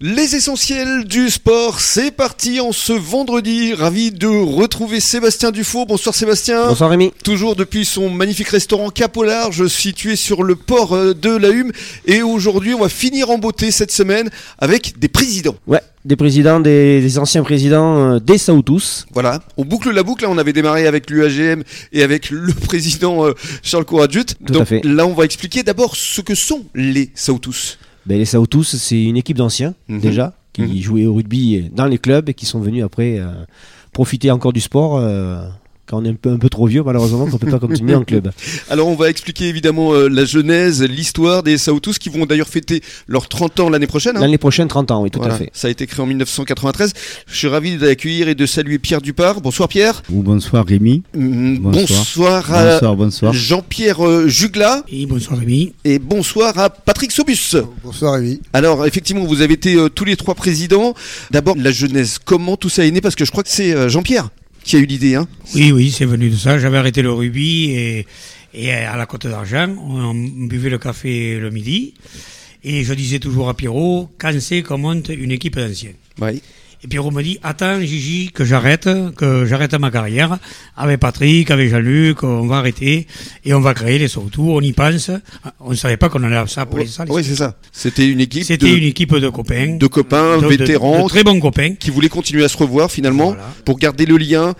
Les essentiels du sport, c'est parti en ce vendredi. Ravi de retrouver Sébastien Dufault. Bonsoir Sébastien. Bonsoir Rémi. Toujours depuis son magnifique restaurant Cap au Large, situé sur le port euh, de la Hume. Et aujourd'hui, on va finir en beauté cette semaine avec des présidents. Ouais, des présidents, des, des anciens présidents euh, des Saoutous. Voilà, on boucle la boucle. Là, on avait démarré avec l'UAGM et avec le président euh, Charles Couradjut. Tout Donc à fait. là, on va expliquer d'abord ce que sont les Saoutous. Ben, les Saoutous, c'est une équipe d'anciens Mhm. déjà qui Mhm. jouaient au rugby dans les clubs et qui sont venus après euh, profiter encore du sport euh, quand on est un peu, un peu trop vieux malheureusement qu'on peut pas continuer en club. Alors on va expliquer évidemment euh, la genèse, l'histoire des Saoutous qui vont d'ailleurs fêter leurs 30 ans l'année prochaine. hein. L'année prochaine 30 ans, oui tout Voilà. à fait. Ça a été créé en 1993. Je suis ravi d'accueillir et de saluer Pierre Dupart. Bonsoir Pierre. Ou bonsoir Rémi. Mm, Bonsoir. Bonsoir à Bonsoir, bonsoir. Jean-Pierre euh, Jugla Et bonsoir Rémi. et bonsoir à Patrick Sobus. Bonsoir Rémi. Alors effectivement, vous avez été euh, tous les trois présidents. D'abord la genèse, comment tout ça est né? Parce que je crois que c'est euh, Jean-Pierre qui a eu l'idée. Hein. Oui, oui, c'est venu de ça. J'avais arrêté le rugby et, et à la Côte d'Argent, on buvait le café le midi. Et je disais toujours à Pierrot, quand c'est qu'on monte une équipe d'anciens Oui. Et Pierrot me dit, attends Gigi, que j'arrête, que j'arrête ma carrière. Avec Patrick, avec Jean-Luc, on va arrêter et on va créer les Sautours, on y pense. On ne savait pas qu'on allait ça. les Oui, c'est ça. C'était une équipe C'était de, une équipe de copains. de copains, de- vétérans, de très bons copains. qui voulaient continuer à se revoir finalement Voilà. pour garder le lien.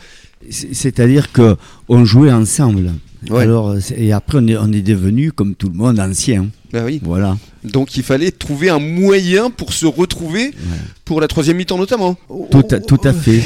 C'est-à-dire que on jouait ensemble. Ouais. Alors, euh, et après, on est, on est devenu, comme tout le monde, ancien. Ben oui. Voilà. Donc il fallait trouver un moyen pour se retrouver pour la troisième mi-temps notamment. Tout à, tout à fait.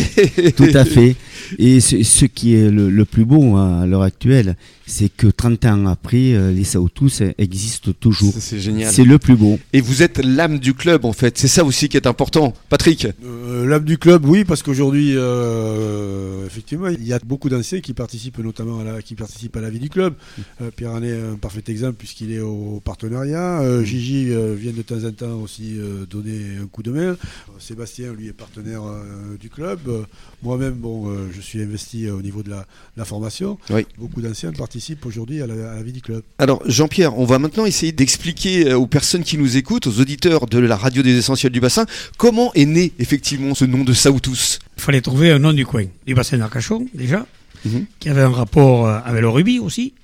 tout à fait. Et ce, ce qui est le, le plus beau hein, à l'heure actuelle, c'est que 30 ans après, euh, les Saoutous existent toujours. C'est génial. C'est le plus beau. Et vous êtes l'âme du club en fait. C'est ça aussi qui est important. Patrick. Euh, L'âme du club, oui, parce qu'aujourd'hui, euh, effectivement, il y a beaucoup d'anciens qui participent notamment à la, qui participent à la vie du club. Euh, Pierre en est un parfait exemple puisqu'il est au partenariat. Euh, Gigi euh, vient de temps en temps aussi euh, donner un coup de main. Euh, Sébastien, lui, est partenaire euh, du club. Euh, Moi-même, bon, euh, je suis investi euh, au niveau de la, la formation. Oui. Beaucoup d'anciens participent aujourd'hui à la, à la vie du club. Alors Jean-Pierre, on va maintenant essayer d'expliquer euh, aux personnes qui nous écoutent, aux auditeurs de la radio des essentiels du bassin, comment est né effectivement ce nom de Saoutous. Il fallait trouver un nom du coin, du bassin d'Arcachon déjà, Mhm. qui avait un rapport euh, avec le rugby aussi.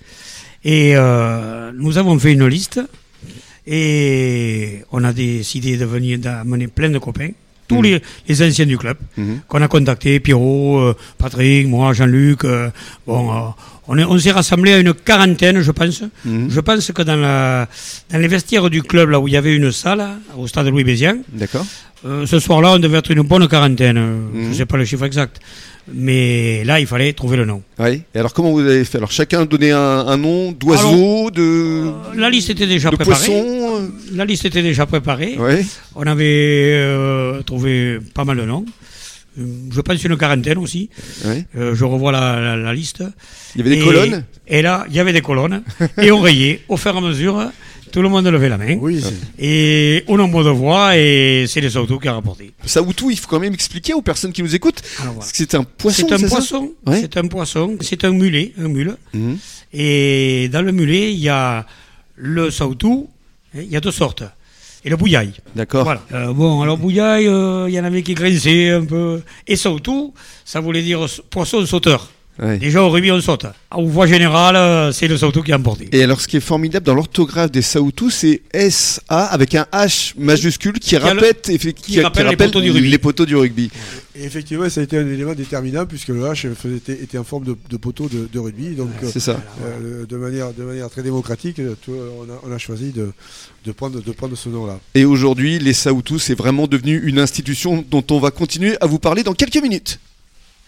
Et euh, nous avons fait une liste et on a décidé de venir d'amener plein de copains, tous Mhm. les, les anciens du club, Mhm. qu'on a contactés, Pierrot, euh, Patrick, moi, Jean-Luc. euh, bon, euh, on est- on s'est rassemblés à une quarantaine, je pense. Mhm. Je pense que dans, la, dans les vestiaires du club, là où il y avait une salle, au stade Louis Bézian, D'accord. ce soir-là, on devait être une bonne quarantaine. Je ne sais pas le chiffre exact. Mais là, il fallait trouver le nom. Oui. Et alors comment vous avez fait? Alors chacun donnait un, un nom d'oiseau, de, Euh, La liste était déjà de préparée. poisson. La liste était déjà préparée. euh, Ouais. On avait euh, trouvé pas mal de noms. Euh, Je pense une quarantaine aussi. Euh, je revois la, la- la liste. Il y avait des Et- colonnes? Et là, il y avait des colonnes. et on rayait. Au fur et à mesure, tout le monde levait la main. Oui, c'est- Et au nombre de voix, et c'est les autos qui a rapporté. Saoutou, il faut quand même expliquer aux personnes qui nous écoutent Alors, voilà. que c'est un poisson. C'est un poisson. Ouais. C'est un poisson. C'est un mulet, un mule. Mhm. Et dans le mulet, il y a le sautou. hein, Il y a deux sortes. Et le bouillaille. D'accord. Voilà. Euh, bon, alors bouillaille, euh, il y en avait qui grinçaient un peu. Et sautou, ça voulait dire poisson sauteur. Ouais. Déjà au rugby, on saute. En voie générale, euh, c'est le sautou qui a emporté. Et alors, ce qui est formidable dans l'orthographe des Saoutous, c'est SA avec un H majuscule qui, a le- qui, rappelle les poteaux du rugby. les poteaux du rugby. Et effectivement, ça a été un élément déterminant puisque le H était, était en forme de, de poteau de, de rugby. Donc, euh, C'est ça. euh, de, manière, de manière très démocratique, euh, tout- on, a, on a choisi de, de, prendre, de prendre ce nom-là. Et aujourd'hui, les Saoutous, c'est vraiment devenu une institution dont on va continuer à vous parler dans quelques minutes.